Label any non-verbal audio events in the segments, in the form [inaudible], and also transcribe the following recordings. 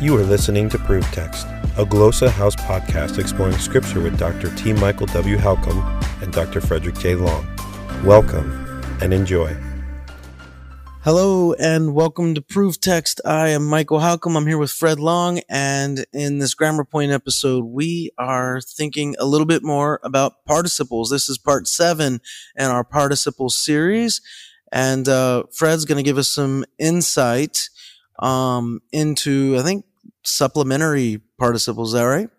You are listening to Proof Text, a Glossa House podcast exploring scripture with Dr. T. Michael W. Halcomb and Dr. Frederick J. Long. Welcome and enjoy. Hello and welcome to Proof Text. I am Michael Halcomb. I'm here with Fred Long, and in this Grammar Point episode, we are thinking a little bit more about participles. This is part seven in our participle series, and uh, Fred's going to give us some insight um, into, I think, supplementary participles. Is that right?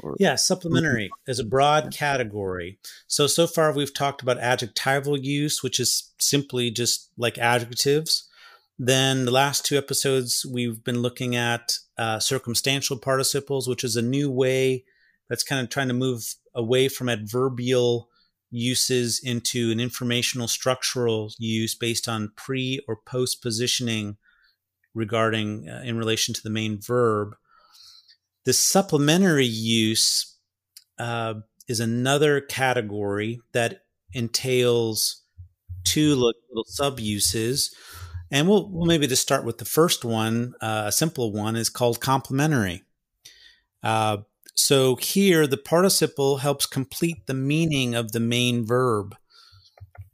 Or, yeah, supplementary is a broad category. So, so far we've talked about adjectival use, which is simply just like adjectives. Then the last two episodes, we've been looking at uh, circumstantial participles, which is a new way that's kind of trying to move away from adverbial uses into an informational structural use based on pre or post positioning regarding uh, in relation to the main verb. The supplementary use uh, is another category that entails two little sub uses. And we'll, we'll, maybe just start with the first one. Uh, a simple one is called complementary. Uh, so here, the participle helps complete the meaning of the main verb.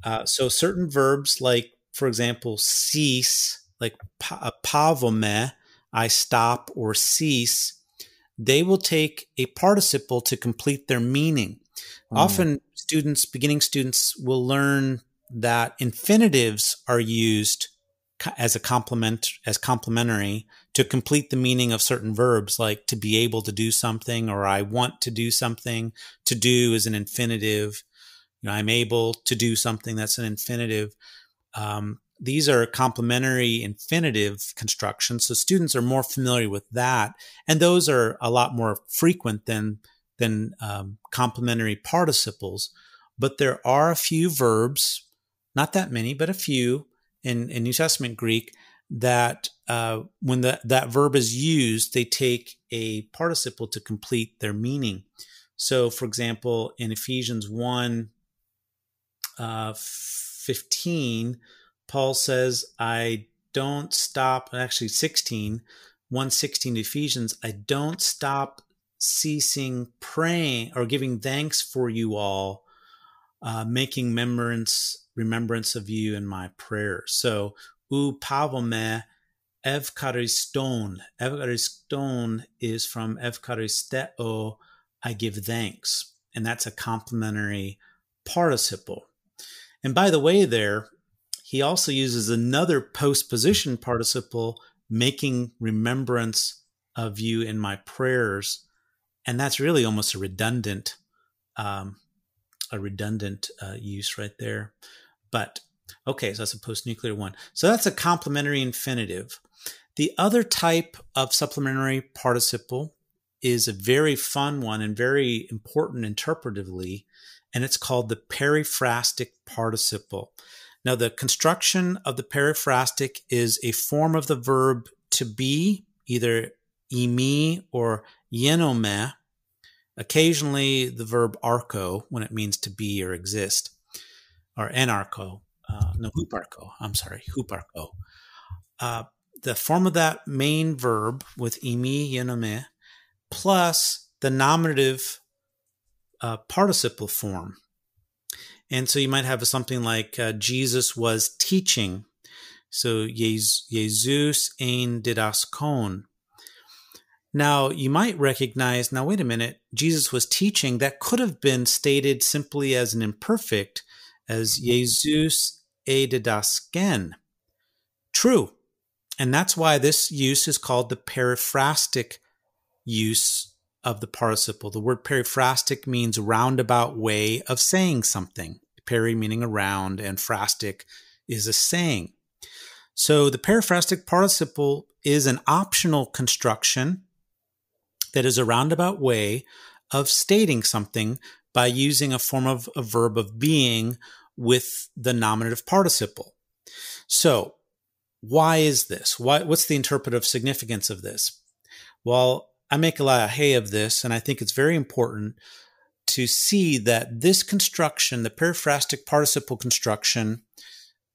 Uh, so certain verbs, like for example, cease, like pavome, I stop or cease, they will take a participle to complete their meaning. Mm. Often, students, beginning students, will learn that infinitives are used as a complement as complementary to complete the meaning of certain verbs like to be able to do something or i want to do something to do is an infinitive you know i'm able to do something that's an infinitive um, these are complementary infinitive constructions. So students are more familiar with that. And those are a lot more frequent than, than um, complementary participles. But there are a few verbs, not that many, but a few in, in New Testament Greek that uh, when the, that verb is used, they take a participle to complete their meaning. So, for example, in Ephesians 1 uh, 15, Paul says, I don't stop, actually 16, 116 Ephesians, I don't stop ceasing praying or giving thanks for you all, uh, making remembrance, remembrance of you in my prayers. So, u pavome evchariston. Evchariston is from evcharisteo, I give thanks. And that's a complementary participle. And by the way, there, he also uses another postposition participle, making remembrance of you in my prayers. And that's really almost a redundant, um, a redundant uh, use right there. But okay, so that's a post-nuclear one. So that's a complementary infinitive. The other type of supplementary participle is a very fun one and very important interpretively, and it's called the periphrastic participle. Now, the construction of the periphrastic is a form of the verb to be, either imi or yenome. Occasionally, the verb arco when it means to be or exist, or anarcho. Uh, no, huparco. I'm sorry, huparco. Uh, the form of that main verb with imi yenome plus the nominative uh, participle form. And so you might have something like uh, Jesus was teaching. So Jesus ein didaskon. Now you might recognize, now wait a minute, Jesus was teaching. That could have been stated simply as an imperfect, as Jesus e didasken. True. And that's why this use is called the periphrastic use of the participle. The word periphrastic means roundabout way of saying something. Peri meaning around, and phrastic is a saying. So the periphrastic participle is an optional construction that is a roundabout way of stating something by using a form of a verb of being with the nominative participle. So, why is this? Why, what's the interpretive significance of this? Well, I make a lot of hay of this, and I think it's very important to see that this construction, the periphrastic participle construction,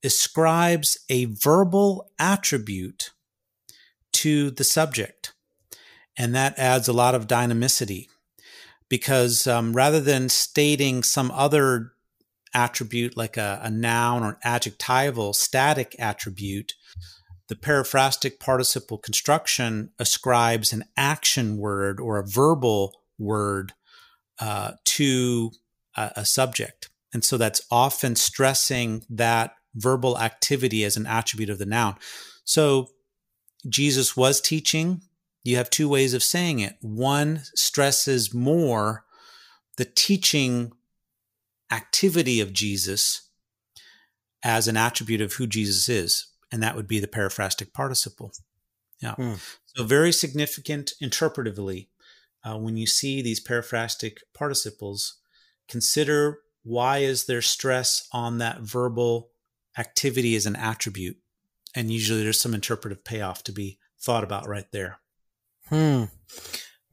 ascribes a verbal attribute to the subject. And that adds a lot of dynamicity because um, rather than stating some other attribute like a, a noun or adjectival static attribute, the periphrastic participle construction ascribes an action word or a verbal word uh, to a, a subject. And so that's often stressing that verbal activity as an attribute of the noun. So Jesus was teaching. You have two ways of saying it. One stresses more the teaching activity of Jesus as an attribute of who Jesus is, and that would be the periphrastic participle. Yeah. Hmm. So very significant interpretively uh, when you see these periphrastic participles, consider why is there stress on that verbal activity as an attribute, and usually there's some interpretive payoff to be thought about right there. Hmm.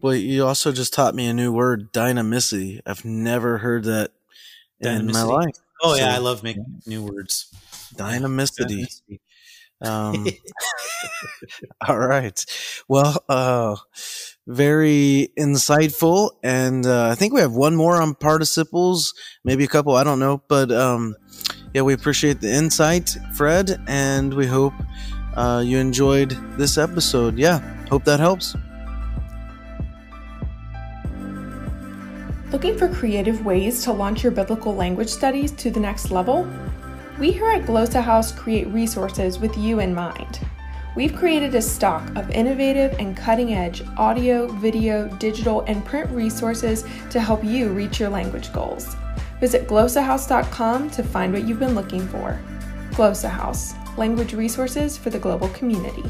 Well, you also just taught me a new word, dynamicity. I've never heard that in my life. Oh so, yeah, I love making new words. Dynamicity. dynamicity. Um, [laughs] [laughs] all right. Well, uh, very insightful. And uh, I think we have one more on participles, maybe a couple, I don't know. But um, yeah, we appreciate the insight, Fred, and we hope uh, you enjoyed this episode. Yeah, hope that helps. Looking for creative ways to launch your biblical language studies to the next level? We here at Glossa House create resources with you in mind. We've created a stock of innovative and cutting edge audio, video, digital, and print resources to help you reach your language goals. Visit glossahouse.com to find what you've been looking for. Glossa House, language resources for the global community.